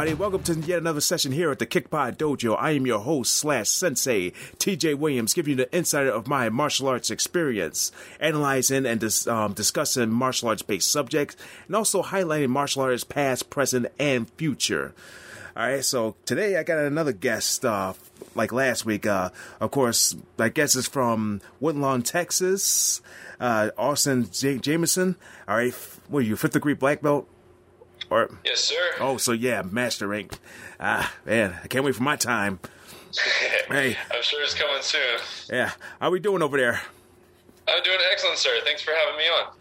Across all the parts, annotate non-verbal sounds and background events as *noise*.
Everybody. Welcome to yet another session here at the Kickpod Dojo. I am your host slash sensei, TJ Williams, giving you the insight of my martial arts experience, analyzing and dis- um, discussing martial arts based subjects, and also highlighting martial arts past, present, and future. All right, so today I got another guest, uh, like last week. Uh, of course, my guest is from Woodlawn, Texas, uh, Austin J- Jamieson. All right, what are you, fifth degree black belt? Or Yes, sir. Oh, so yeah, Master Rank. Ah, man, I can't wait for my time. *laughs* Hey, I'm sure it's coming soon. yeah, how we doing over there? I'm doing excellent, sir. Thanks for having me on.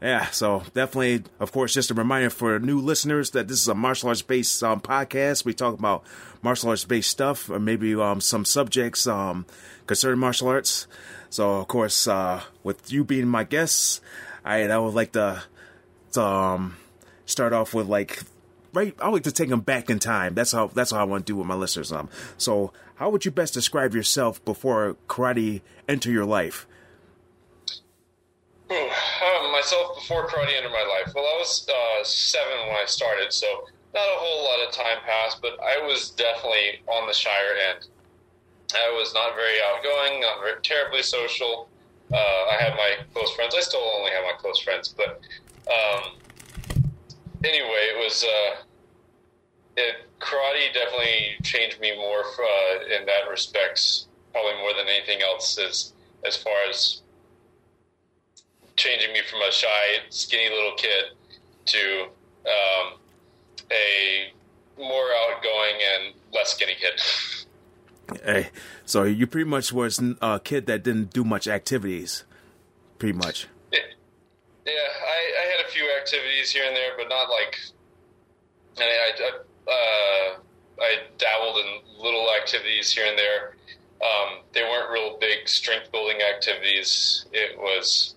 Yeah, so definitely, of course, just a reminder for new listeners that this is a martial arts based um, podcast. We talk about martial arts based stuff, or maybe um, some subjects um, concerning martial arts. So, of course, uh, with you being my guest, I, I would like to, to um, start off with like right. I like to take them back in time. That's how that's how I want to do with my listeners. Um, so how would you best describe yourself before karate enter your life? Ooh, uh, myself before karate entered my life. Well, I was uh, seven when I started, so not a whole lot of time passed, but I was definitely on the shyer end. I was not very outgoing, not very terribly social. Uh, I had my close friends. I still only have my close friends, but um, anyway, it was uh, it karate definitely changed me more uh, in that respect, probably more than anything else. As as far as changing me from a shy, skinny little kid to um, a more outgoing and less skinny kid. Hey, so you pretty much was a kid that didn't do much activities, pretty much. Yeah, yeah I, I had a few activities here and there, but not like. I, I, uh, I dabbled in little activities here and there. Um, they weren't real big strength building activities. It was,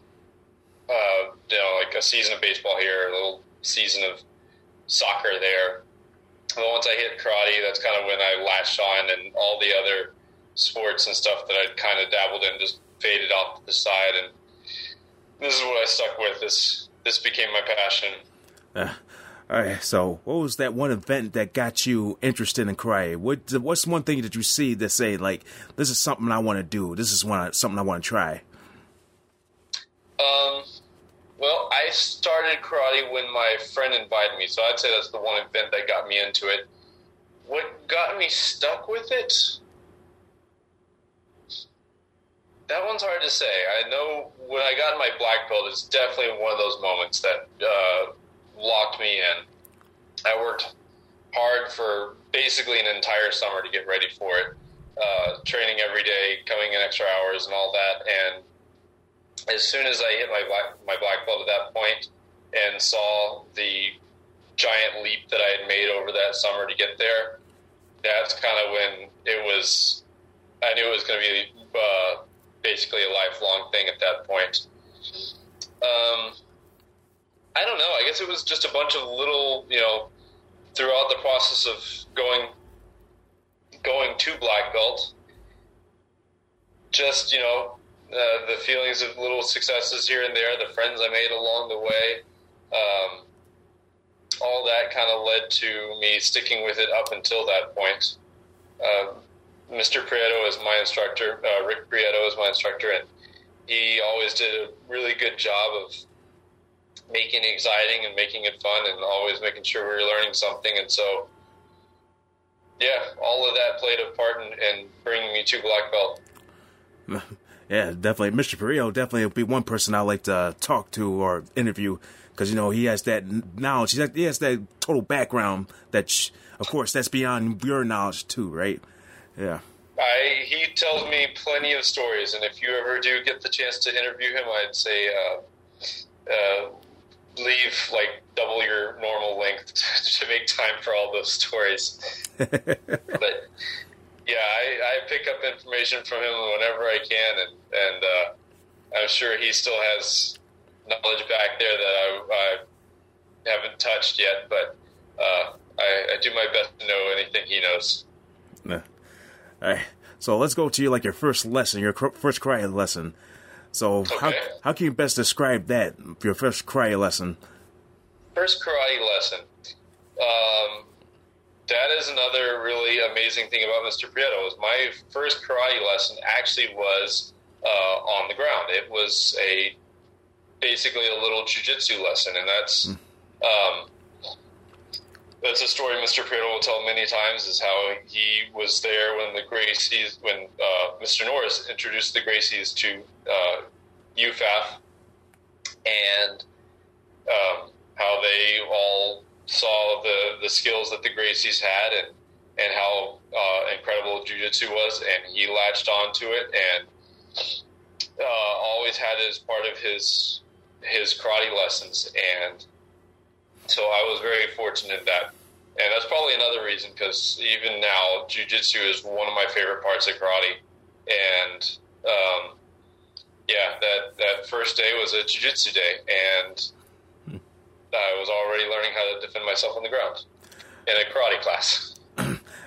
uh, you know, like a season of baseball here, a little season of soccer there. But once I hit karate, that's kind of when I latched on, and all the other sports and stuff that I'd kind of dabbled in just faded off to the side. And this is what I stuck with. This this became my passion. Uh, all right. So, what was that one event that got you interested in karate? What What's one thing that you see that say like this is something I want to do? This is one something I want to try. Um. Well, I started karate when my friend invited me, so I'd say that's the one event that got me into it. What got me stuck with it? That one's hard to say. I know when I got my black belt, it's definitely one of those moments that uh, locked me in. I worked hard for basically an entire summer to get ready for it, uh, training every day, coming in extra hours, and all that. And as soon as I hit my black, my black belt at that point and saw the giant leap that I had made over that summer to get there, that's kind of when it was. I knew it was going to be uh, basically a lifelong thing at that point. Um, I don't know. I guess it was just a bunch of little, you know, throughout the process of going going to black belt. Just you know, uh, the feelings of little successes here and there, the friends I made along the way, um, all that kind of led to me sticking with it up until that point. Uh, Mr. Prieto is my instructor. Uh, Rick Prieto is my instructor, and he always did a really good job of making it exciting and making it fun, and always making sure we were learning something. And so, yeah, all of that played a part in, in bringing me to black belt. *laughs* Yeah, definitely. Mr. Prieto definitely would be one person I like to talk to or interview because you know he has that knowledge. He has that total background that, of course, that's beyond your knowledge too, right? Yeah. I he tells me plenty of stories, and if you ever do get the chance to interview him, I'd say uh, uh, leave like double your normal length *laughs* to make time for all those stories. *laughs* but yeah, I, I pick up information from him whenever I can, and and uh, I'm sure he still has knowledge back there that I, I haven't touched yet. But uh, I, I do my best to know anything he knows. Yeah. All right. So let's go to like your first lesson, your cr- first karate lesson. So Okay. how how can you best describe that your first karate lesson? First karate lesson. Um, that is another really amazing thing about Mr. Prieto. Is my first karate lesson actually was uh, on the ground. It was a basically a little jujitsu lesson, and that's um, that's a story Mr. Prieto will tell many times. Is how he was there when the Gracies, when uh, Mr. Norris introduced the Gracies to uh, UFAF, and um, how they all saw the, the skills that the Gracies had and and how uh, incredible jujitsu was, and he latched onto it and uh, always had it as part of his his karate lessons, and so I was very fortunate in that. And that's probably another reason because even now, jujitsu is one of my favorite parts of karate, and um, yeah, that that first day was a jujitsu day, and I was already learning how to defend myself on the ground in a karate class.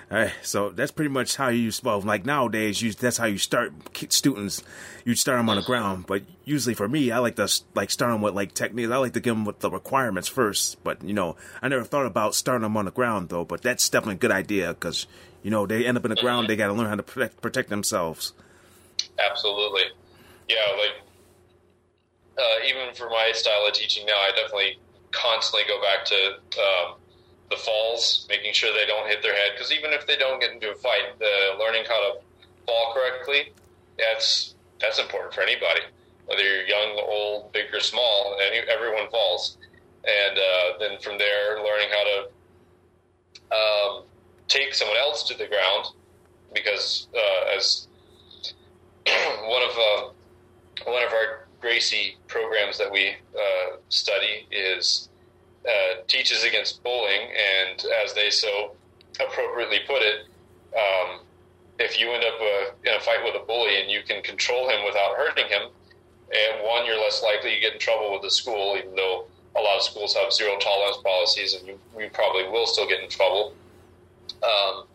Right, so that's pretty much how you well like nowadays. You that's how you start students. You start them on the ground, but usually for me, I like to like start them with like techniques. I like to give them with the requirements first. But you know, I never thought about starting them on the ground though. But that's definitely a good idea because you know they end up in the ground. They got to learn how to protect protect themselves. Absolutely, yeah. Like uh, even for my style of teaching now, I definitely constantly go back to um, the falls, making sure they don't hit their head. Because even if they don't get into a fight, the learning how to fall correctly that's that's important for anybody, whether you're young, old, big or small. Any, everyone falls, and uh, then from there, learning how to um, take someone else to the ground, because uh, as *clears throat* one of um, one of our Gracie programs that we uh, study is uh, teaches against bullying, and as they so appropriately put it, um, if you end up uh, in a fight with a bully and you can control him without hurting him, and one, you're less likely to get in trouble with the school, even though a lot of schools have zero tolerance policies, and you, you probably will still get in trouble. Um,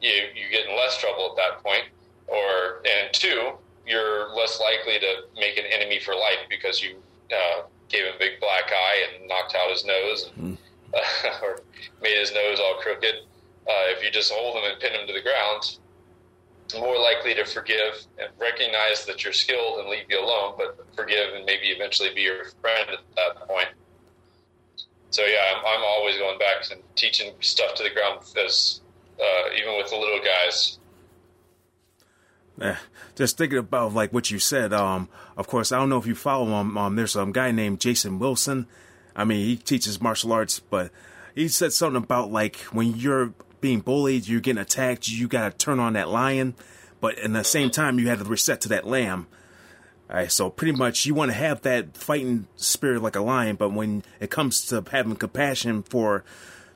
you you get in less trouble at that point, or and two, you're less likely to make an enemy for life because you uh, gave him a big black eye and knocked out his nose, and, uh, *laughs* or made his nose all crooked. Uh, if you just hold him and pin him to the ground, more likely to forgive and recognize that you're skilled and leave you alone, but forgive and maybe eventually be your friend at that point. So yeah, I'm, I'm always going back and teaching stuff to the ground as uh, even with the little guys. Eh, just thinking about like what you said. Um, of course, I don't know if you follow him. Um, there's some guy named Jason Wilson. I mean, he teaches martial arts, but he said something about like when you're being bullied, you're getting attacked, you gotta turn on that lion, but in the same time, you had to reset to that lamb. All right, so pretty much you want to have that fighting spirit like a lion, but when it comes to having compassion for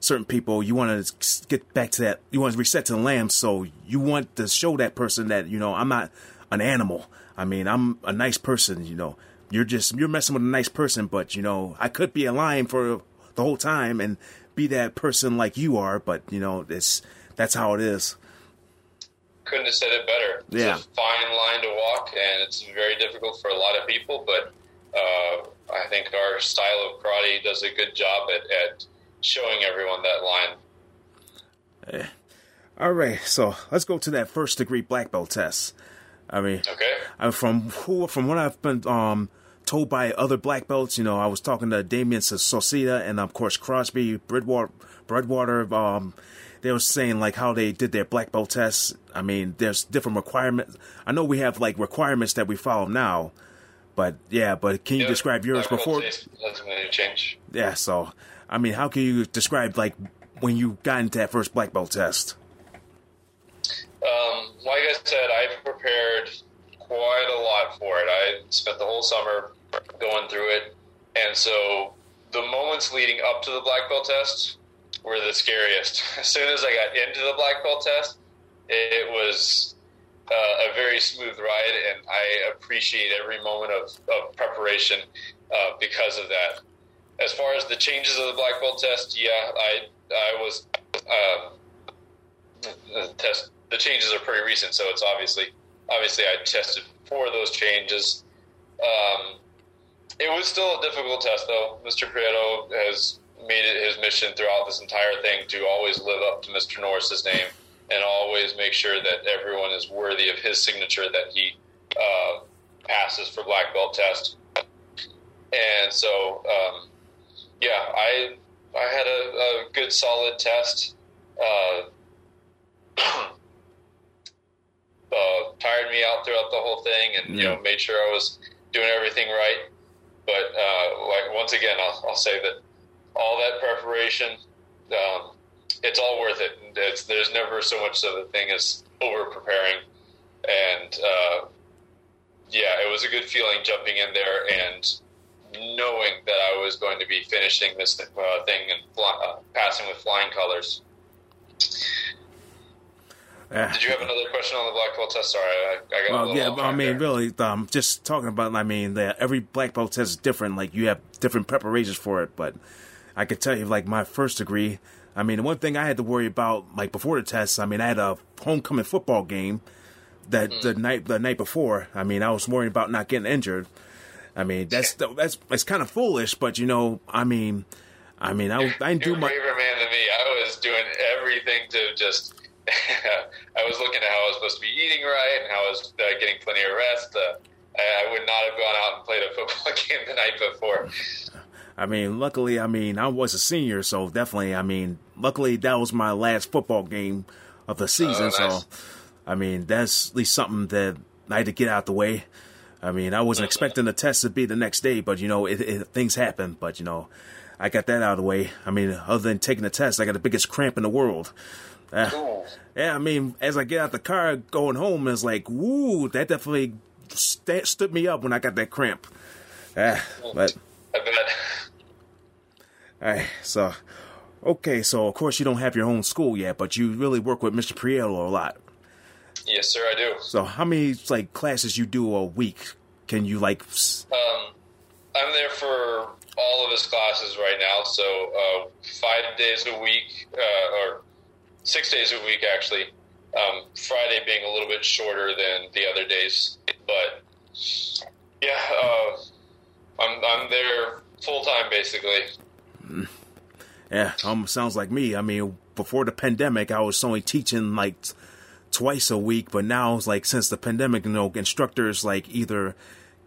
certain people, you want to get back to that. You want to reset to the lamb, so you want to show that person that you know I'm not an animal. I mean, I'm a nice person. You know, you're just you're messing with a nice person, but you know I could be a lion for the whole time and be that person like you are, but you know it's that's how it is. Couldn't have said it better. It's Yeah. a fine line to walk, and it's very difficult for a lot of people. But uh, I think our style of karate does a good job at, at showing everyone that line. All right, so let's go to that first degree black belt test. I mean, Okay. Uh, from who, from what I've been um, told by other black belts, you know, I was talking to Damien Sauceda and of course Crosby, Bridwater, Bridwater. Um, they were saying like how they did their black belt tests. I mean, there's different requirements. I know we have like requirements that we follow now, but yeah. But can you Yeah, describe yours before? change. Yeah. So, I mean, how can you describe like when you got into that first black belt test? Um, like I said, I prepared quite a lot for it. I spent the whole summer going through it, and so the moments leading up to the black belt test were the scariest. *laughs* As soon as I got into the black belt test, it was uh, a very smooth ride, and I appreciate every moment of, of preparation uh, because of that. As far as the changes of the black belt test, yeah, I I was um, the test. The changes are pretty recent, so it's obviously obviously I tested for those changes. Um, it was still a difficult test, though. Mr. Prieto has made it his mission throughout this entire thing to always live up to Mr. Norris's name and always make sure that everyone is worthy of his signature that he uh, passes for black belt test. And so, um, yeah, I I had a, a good solid test. Uh, *clears throat* uh, tired me out throughout the whole thing, and you know made sure I was doing everything right. But uh, like once again, I'll, I'll, say that all that preparation, um, it's all worth it. It's, there's never so much of a thing as over preparing, and uh, yeah, it was a good feeling jumping in there and knowing that I was going to be finishing this uh, thing and fly, uh, passing with flying colors. Uh, Did you have another question on the black belt test? Sorry, I, I got. Well, yeah, I mean, there. really, um, just talking about. I mean, that every black belt test is different. Like you have different preparations for it, but I could tell you, like my first degree. I mean, the one thing I had to worry about, like before the test, I mean, I had a homecoming football game that mm. the night the night before. I mean, I was worried about not getting injured. I mean, that's *laughs* that's it's kind of foolish, but you know, I mean, I mean, I I do my braver man than me. I was doing everything to just I was looking at how I was supposed to be eating right and how I was uh, getting plenty of rest. Uh, I, I, would not have gone out and played a football *laughs* game the night before. I mean, luckily, I mean, I was a senior, so definitely, I mean, luckily that was my last football game of the season. Oh, nice. So, I mean, that's at least something that I had to get out the way. I mean, I wasn't expecting the test to be the next day, but you know, it, it, things happen. But you know, I got that out of the way. I mean, other than taking the test, I got the biggest cramp in the world. Uh, yeah, I mean, as I get out the car going home, it's like, woo, that definitely st- stood me up when I got that cramp. Uh, but I bet. All right, so okay, so of course you don't have your own school yet, but you really work with Mr. Prieto a lot. Yes, sir, I do. So how many like classes you do a week? Can you like? Um, I'm there for all of his classes right now, so uh, five days a week, uh, or six days a week actually. Um, Friday being a little bit shorter than the other days, but yeah, uh, I'm I'm there full time basically. Mm. Yeah, um, sounds like me. I mean, before the pandemic, I was only teaching like twice a week, but now it's like since the pandemic, you know, instructors like either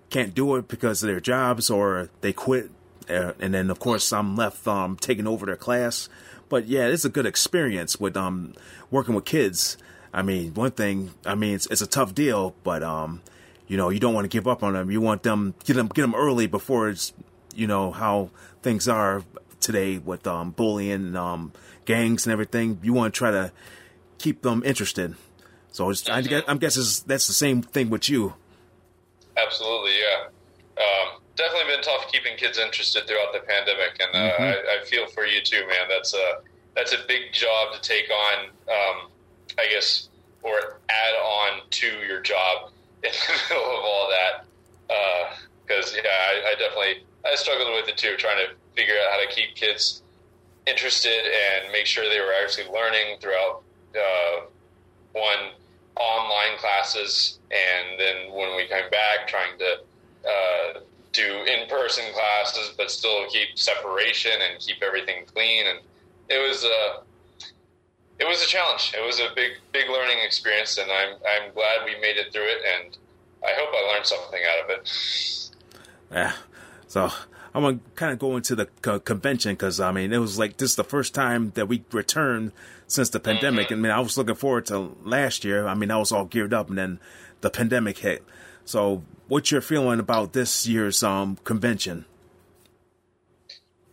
can't do it because of their jobs or they quit, uh, and then of course I'm left um, taking over their class. But yeah, it's a good experience with um working with kids. I mean, one thing, I mean, it's, it's a tough deal, but um, you know, you don't want to give up on them. You want them get them get them early before it's you know how things are today with um bullying, um gangs and everything. You want to try to keep them interested. So it's, I, am guessing that's the same thing with you. Absolutely, yeah. Um, definitely been tough keeping kids interested throughout the pandemic, and uh, mm-hmm. I, I, feel for you too, man. That's a that's a big job to take on. Um, I guess, or add on to your job *laughs* in the middle of all that. Because uh, yeah, I, I, definitely I struggled with it too, trying to figure out how to keep kids interested and make sure they were actually learning throughout uh, one online classes, and then when we came back, trying to uh, do in-person classes, but still keep separation and keep everything clean. And it was a it was a challenge. It was a big big learning experience, and I'm I'm glad we made it through it, and I hope I learned something out of it. Yeah. So I'm gonna kind of go into the co- convention because I mean it was like this is the first time that we returned since the pandemic. Mm-hmm. I mean I was looking forward to last year. I mean I was all geared up, and then the pandemic hit. So what's your feeling about this year's um, convention?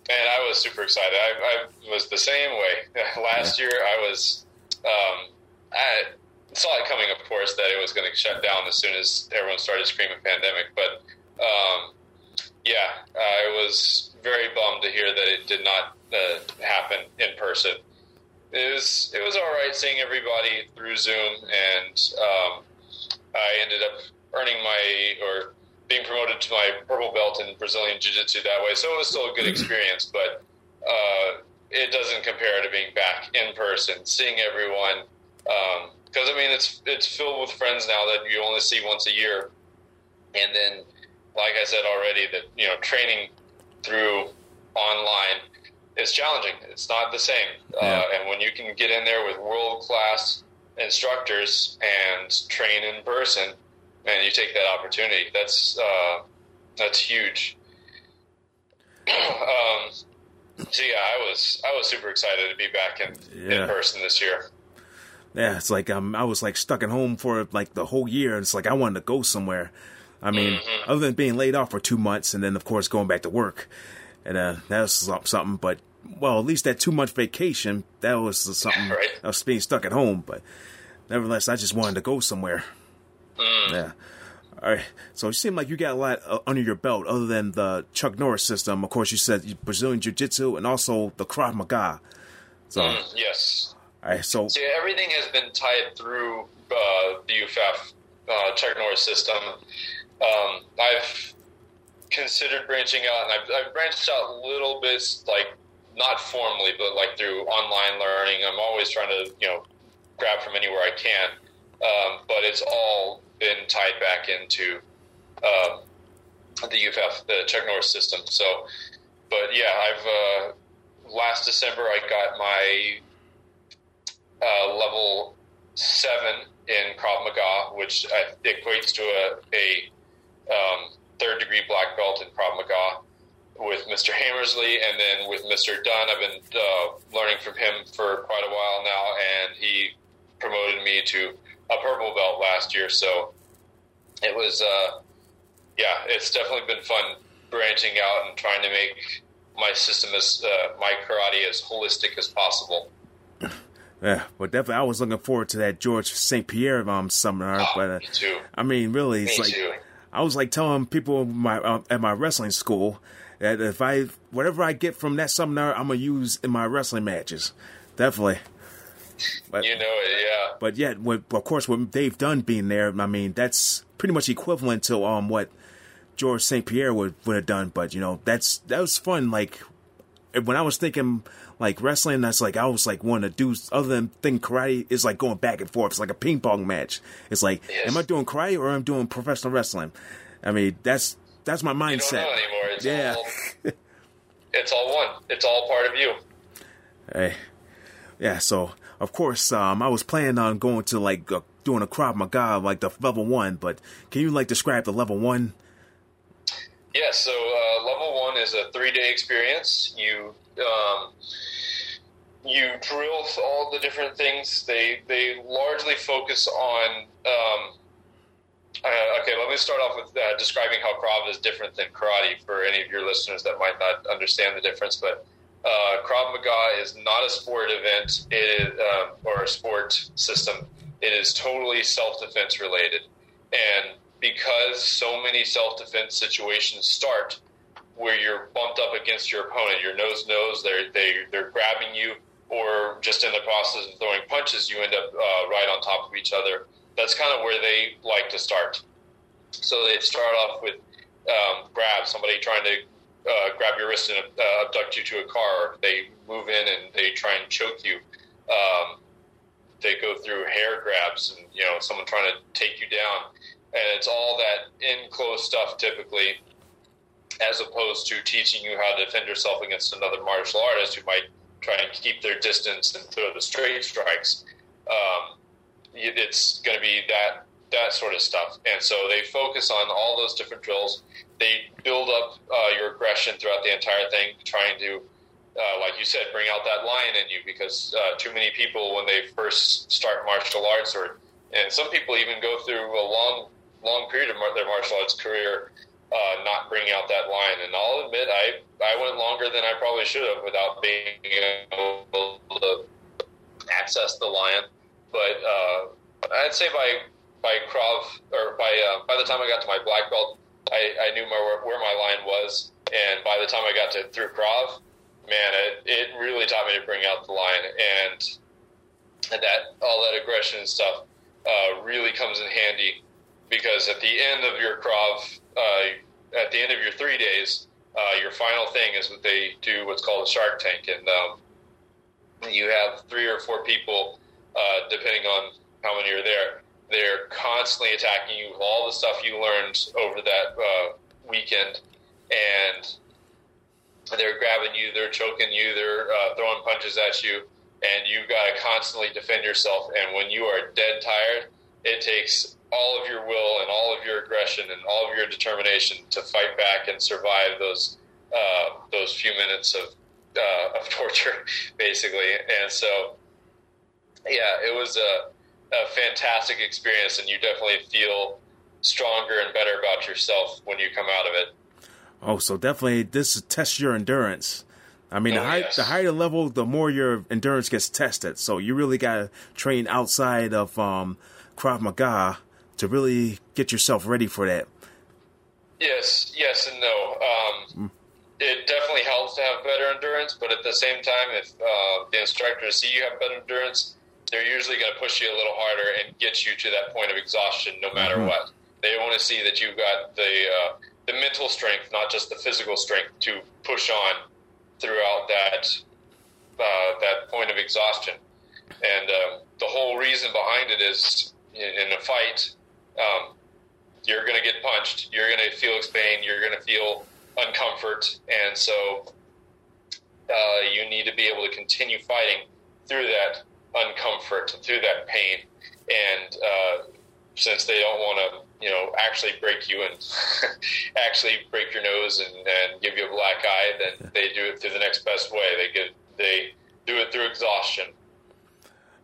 Man, I was super excited. I, I was the same way. *laughs* Last yeah. year, I was, um, I, saw it coming, of course, that it was going to shut down as soon as everyone started screaming pandemic. But um, yeah, I was very bummed to hear that it did not uh, happen in person. It was it was all right seeing everybody through Zoom, and um, I ended up earning my or being promoted to my purple belt in Brazilian Jiu Jitsu that way. So it was still a good experience, but uh, it doesn't compare to being back in person, seeing everyone. Because um, I mean, it's it's filled with friends now that you only see once a year, and then, like I said already, that you know, training through online is challenging. It's not the same, uh, yeah. uh, and when you can get in there with world class instructors and train in person, and you take that opportunity. That's uh, that's huge. *clears throat* um, so yeah, I was I was super excited to be back in, yeah. in person this year. Yeah, it's like um, I was like stuck at home for like the whole year. And it's like I wanted to go somewhere. I mean, mm-hmm. other than being laid off for two months and then of course going back to work, and uh, that was something. But well, at least that two month vacation that was something. *laughs* right. I was being stuck at home, but nevertheless, I just wanted to go somewhere. Mm. Yeah. All right. So it seemed like you got a lot uh, under your belt other than the Chuck Norris system. Of course, you said Brazilian Jiu Jitsu and also the Krav Maga. So, mm, yes. All right. So, so everything has been tied through uh, the UFF uh, Chuck Norris system. Um, I've considered branching out, and I've, I've branched out a little bit, like not formally, but like through online learning. I'm always trying to, you know, grab from anywhere I can. Um, but it's all been tied back into um, the UFF, the Chuck Norris system. So, but yeah, I've uh, last December I got my uh, level seven in Krav Maga, which equates to a, a um, third degree black belt in Krav Maga with Mr. Hammersley, and then with Mr. Dunn. I've been uh, learning from him for quite a while now, and he promoted me to a purple belt last year, so it was uh, yeah, it's definitely been fun branching out and trying to make my system as uh, my karate as holistic as possible. *laughs* Yeah, but definitely, I was looking forward to that George St. Pierre um, seminar. Oh, but uh, me too. I mean, really, it's me like too. I was like telling people my uh, at my wrestling school that if I whatever I get from that seminar, I'm gonna use in my wrestling matches. Definitely. But, you know it, yeah. But yet, of course, what they've done being there, I mean, that's pretty much equivalent to um what George St. Pierre would would have done. But you know, that's that was fun. Like when I was thinking like wrestling, that's like I was like wanting to do other than think karate is like going back and forth. It's like a ping pong match. It's like, yes. am I doing karate or am I doing professional wrestling? I mean, that's that's my mindset. You don't know anymore. It's yeah. All, *laughs* it's all one. It's all part of you. Hey, yeah. So of course, um, I was planning on going to like uh, doing a Krav Maga, like the level one. But can you like describe the level one? Yeah. So uh, level one is a three day experience. You um, you drill all the different things. They they largely focus on. Um, uh, okay, let me start off with uh, describing how Krav is different than karate for any of your listeners that might not understand the difference. But uh, Krav Maga is not a sport event it is, uh, or a sport system. It is totally self defense related. And because so many self defense situations start where you're bumped up against your opponent, your nose knows they're, they, they're grabbing you, or just in the process of throwing punches, you end up uh, right on top of each other. That's kind of where they like to start. So they start off with um, grab, somebody trying to uh, grab your wrist and uh, abduct you to a car. They move in and they try and choke you. Um, they go through hair grabs and you know someone trying to take you down, and it's all that in close stuff typically, as opposed to teaching you how to defend yourself against another martial artist who might try and keep their distance and throw the straight strikes. Um, it's going to be that that sort of stuff, and so they focus on all those different drills they build up uh, your aggression throughout the entire thing, trying to, uh, like you said, bring out that lion in you. Because uh, too many people, when they first start martial arts, or and some people even go through a long, long period of their martial arts career, uh, not bringing out that lion. And I'll admit, I I went longer than I probably should have without being able to access the lion. But uh, I'd say by by Krav or by uh, by the time I got to my black belt, I, I knew my, where my line was, and by the time I got to through Krav, man, it, it really taught me to bring out the line, and, that all that aggression and stuff uh, really comes in handy because at the end of your Krav, uh, at the end of your three days, uh, your final thing is that they do what's called a shark tank, and um, you have three or four people, uh, depending on how many are there. They're constantly attacking you with all the stuff you learned over that uh, weekend, and they're grabbing you, they're choking you, they're uh, throwing punches at you, and you've got to constantly defend yourself. And when you are dead tired, it takes all of your will and all of your aggression and all of your determination to fight back and survive those uh, those few minutes of uh, *laughs* of torture, basically. And so, yeah, it was a, a fantastic experience, and you definitely feel stronger and better about yourself when you come out of it. Oh, so definitely this tests your endurance. I mean, oh, the, high, yes. the higher the level, the more your endurance gets tested. So you really got to train outside of um, Krav Maga to really get yourself ready for that. Yes, yes, and no. Um, mm. It definitely helps to have better endurance, but at the same time, if uh, the instructors see you have better endurance, they're usually going to push you a little harder and get you to that point of exhaustion, no matter mm-hmm. what. They want to see that you've got the uh, the mental strength, not just the physical strength, to push on throughout that uh, that point of exhaustion. And uh, the whole reason behind it is in, in a fight, um, you're going to get punched, you're going to feel pain, you're going to feel uncomfort, and so uh, you need to be able to continue fighting through that uncomfort, through that pain, and uh, since they don't want to you know, actually break you and *laughs* actually break your nose and, and give you a black eye, then they do it through the next best way. They get they do it through exhaustion.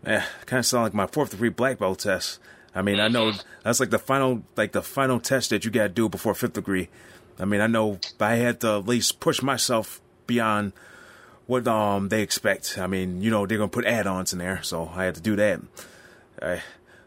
Yeah, kind of sound like my fourth degree black belt test. I mean, mm-hmm. I know mm-hmm. that's like the final, like the final test that you got to do before fifth degree. I mean, I know I had to at least push myself beyond what um they expect. I mean, you know, they're gonna put add-ons in there, so I had to do that.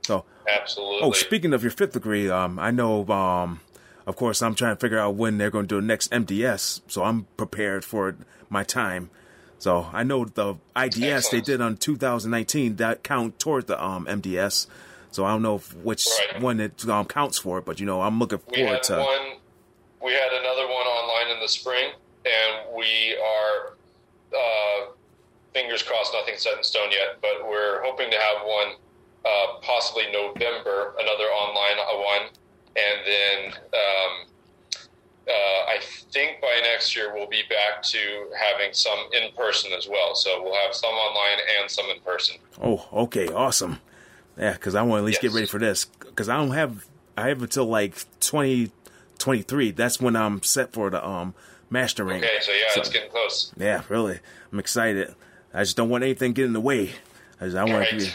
so Absolutely. Oh, speaking of your fifth degree, um, I know, um, of course, I'm trying to figure out when they're going to do the next MDS, so I'm prepared for my time. So I know the IDS Excellent. they did on 2019 that count toward the um, MDS. So I don't know which right. one it um, counts for, but you know I'm looking we forward to. One, we had another one online in the spring, and we are uh, fingers crossed, nothing set in stone yet, but we're hoping to have one uh, possibly November, another online one, and then um, uh, I think by next year we'll be back to having some in person as well. So we'll have some online and some in person. Oh, okay, awesome. Yeah, because I want to at least yes. get ready for this because I don't have I have until like twenty twenty three. That's when I'm set for the um master ring. Okay, so yeah, so, it's getting close. Yeah, really, I'm excited. I just don't want anything get in the way. I, just, I want right. to be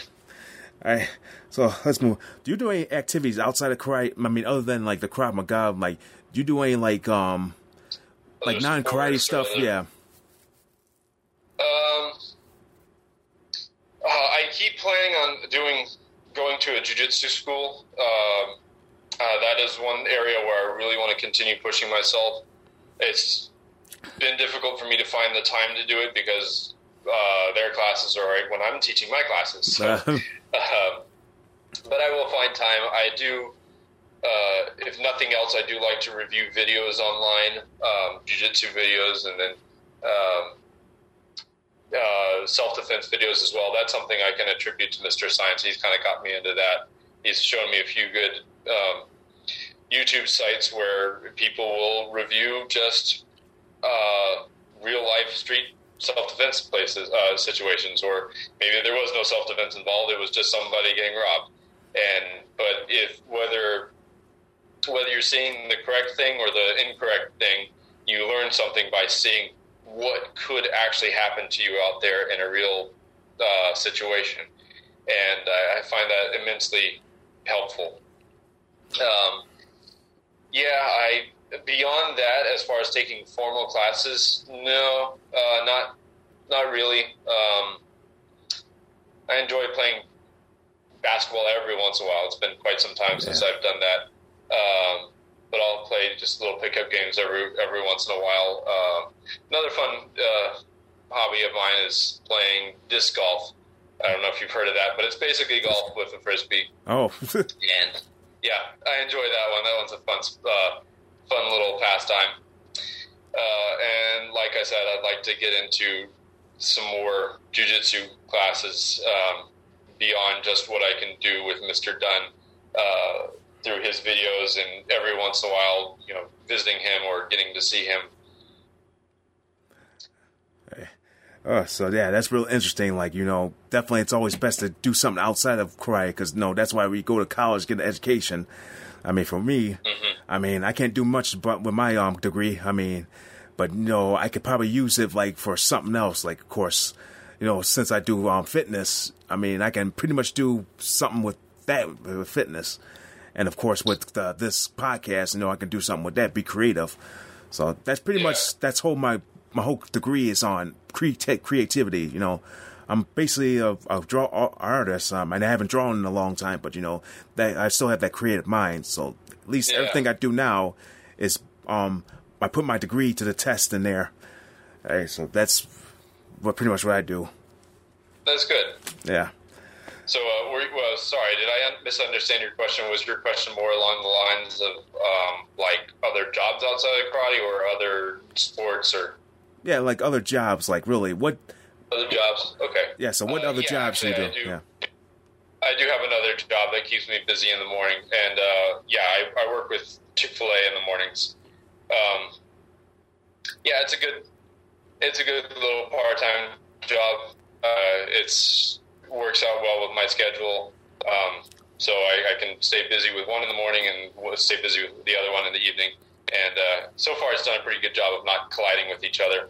all right, so let's move. Do you do any activities outside of karate? I mean, other than like the Krav Maga, like do you do any like um like non karate stuff? Yeah. Um, uh, I keep planning on doing going to a jujitsu school. Um, uh, that is one area where I really want to continue pushing myself. It's been difficult for me to find the time to do it because uh, their classes are right when I'm teaching my classes. So, *laughs* um, but I will find time. I do, uh, if nothing else, I do like to review videos online, um, jiu-jitsu videos, and then um, uh, self-defense videos as well. That's something I can attribute to Mr. Science. He's kind of got me into that. He's shown me a few good um, YouTube sites where people will review just uh, real life street self defense places uh, situations, or maybe there was no self defense involved; it was just somebody getting robbed. And but if whether whether you're seeing the correct thing or the incorrect thing, you learn something by seeing what could actually happen to you out there in a real uh, situation, and I, I, find that immensely helpful. Um, yeah, I beyond that, as far as taking formal classes, no, uh, not not really. Um, I enjoy playing basketball every once in a while. It's been quite some time yeah. since I've done that. Um, but I'll play just little pickup games every every once in a while. Uh, another fun uh, hobby of mine is playing disc golf. I don't know if you've heard of that, but it's basically golf with a frisbee. Oh, and yeah, I enjoy that one. That one's a fun, uh, fun little pastime. Uh, and like I said, I'd like to get into some more jujitsu classes um, beyond just what I can do with Mr. Dunn uh, through his videos, and every once in a while, you know, visiting him or getting to see him. Oh, so yeah, that's real interesting. Like, you know, definitely it's always best to do something outside of karate because, no, that's why we go to college, get an education. I mean, for me, mm-hmm. I mean, I can't do much but with my um degree. I mean, but you know, I could probably use it like for something else. Like, of course, you know, since I do um fitness, I mean, I can pretty much do something with that with fitness, and of course with the, this podcast, you know, I can do something with that, be creative. So that's pretty yeah. much that's whole my my whole degree is on creativity. You know, I'm basically a, a draw artist, um, and I haven't drawn in a long time, but you know, that I still have that creative mind. So at least yeah. everything I do now is um, I put my degree to the test in there. Hey, so that's what pretty much what I do. That's good. Yeah. So, uh, were, well, sorry, did I misunderstand your question? Was your question more along the lines of um, like other jobs outside of karate or other sports or? Yeah, like other jobs. Like really, what other jobs? Okay. Yeah. So what uh, other yeah, jobs actually, do you do? do? Yeah. I do have another job that keeps me busy in the morning, and uh, yeah, I, I, work with Chick Fil A in the mornings. Um, yeah, it's a good, it's a good little part time job. Uh, it's works out well with my schedule, um, so I, I, can stay busy with one in the morning and stay busy with the other one in the evening. And uh, so far, it's done a pretty good job of not colliding with each other.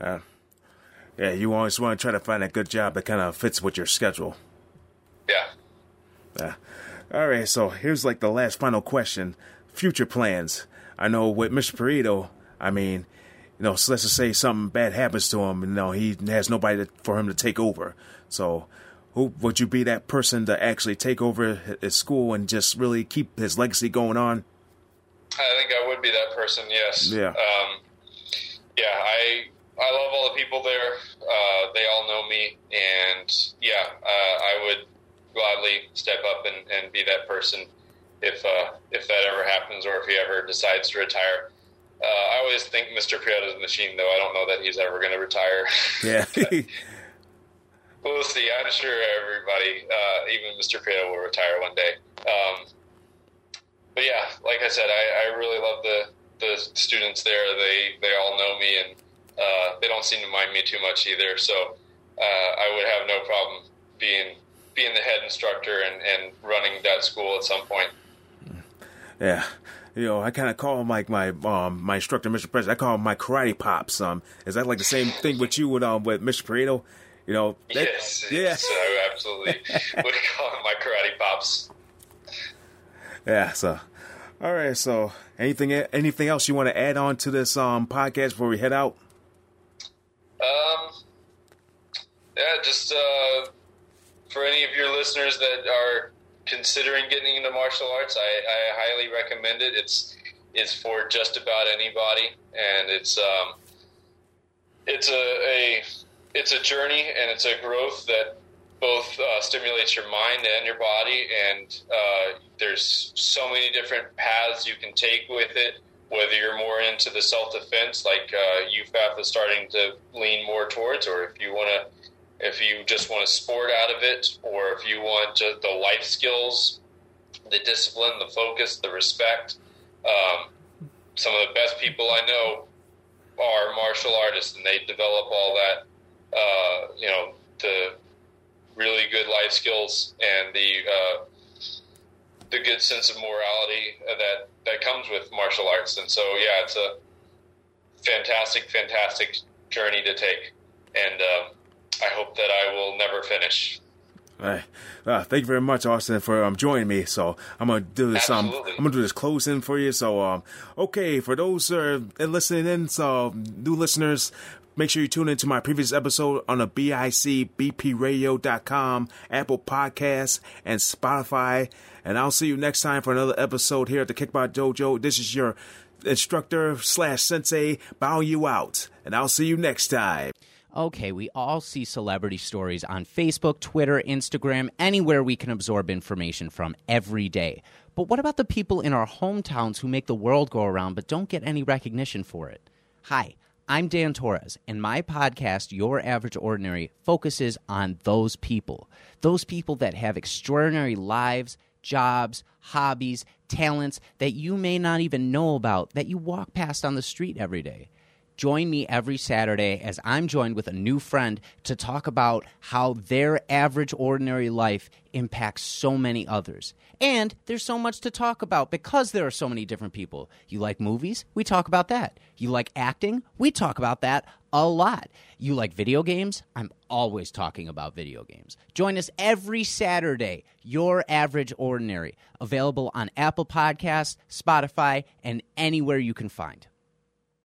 Uh, yeah, you always want to try to find a good job that kind of fits with your schedule. Yeah. Yeah. All right, so here's like the last final question. Future plans. I know with Mr. Prieto, I mean, you know, so let's just say something bad happens to him, you know, he has nobody to, for him to take over. So, who would you be that person to actually take over his school and just really keep his legacy going on? I think I would be that person. Yes. Yeah. Um, yeah. I I love all the people there. Uh, they all know me, and yeah, uh, I would gladly step up and, and be that person if uh, if that ever happens, or if he ever decides to retire. Uh, I always think Mr. Prieto's machine, though. I don't know that he's ever going to retire. Yeah. *laughs* *laughs* we'll see. I'm sure everybody, uh, even Mr. Prieto, will retire one day. Um, but yeah, like I said, I, I really love the the students there. They they all know me and uh, they don't seem to mind me too much either. So uh, I would have no problem being being the head instructor and, and running that school at some point. Yeah. You know, I kind of call like my um, my instructor, Mr. President. I call him my karate pops. Um, is that like the same thing with you with um with Mr. Prieto? You know, that, yes, yeah, I absolutely *laughs* would call him my karate pops. Yeah. So, all right. So, anything anything else you want to add on to this um podcast before we head out? Um, yeah, just uh, for any of your listeners that are considering getting into martial arts, I, I highly recommend it. It's it's for just about anybody, and it's um, it's a, a it's a journey and it's a growth that both uh, stimulates your mind and your body, and uh, there's so many different paths you can take with it whether you're more into the self defense, like uh, UFAF is starting to lean more towards, or if you want to, if you just want to sport out of it, or if you want to, the life skills, the discipline, the focus, the respect. Um, some of the best people I know are martial artists, and they develop all that, uh, you know, the really good life skills and the uh, the good sense of morality that that comes with martial arts. And so, yeah, it's a fantastic, fantastic journey to take, and uh, I hope that I will never finish. Uh, thank you very much, Austin, for um, joining me. So I'm gonna do this. Um, I'm gonna do this closing for you. So, um, okay, for those uh, listening in, so new listeners, make sure you tune into my previous episode on the BICBPRadio.com, Apple Podcasts, and Spotify. And I'll see you next time for another episode here at the Kickpod Dojo. This is your instructor slash sensei bowing you out. And I'll see you next time. Okay, we all see celebrity stories on Facebook, Twitter, Instagram, anywhere we can absorb information from every day. But what about the people in our hometowns who make the world go around but don't get any recognition for it? Hi, I'm Dan Torres, and my podcast, Your Average Ordinary, focuses on those people. Those people that have extraordinary lives, jobs, hobbies, talents that you may not even know about that you walk past on the street every day. Join me every Saturday as I'm joined with a new friend to talk about how their average, ordinary life impacts so many others. And there's so much to talk about because there are so many different people. You like movies? We talk about that. You like acting? We talk about that a lot. You like video games? I'm always talking about video games. Join us every Saturday, Your Average Ordinary, available on Apple Podcasts, Spotify, and anywhere you can find.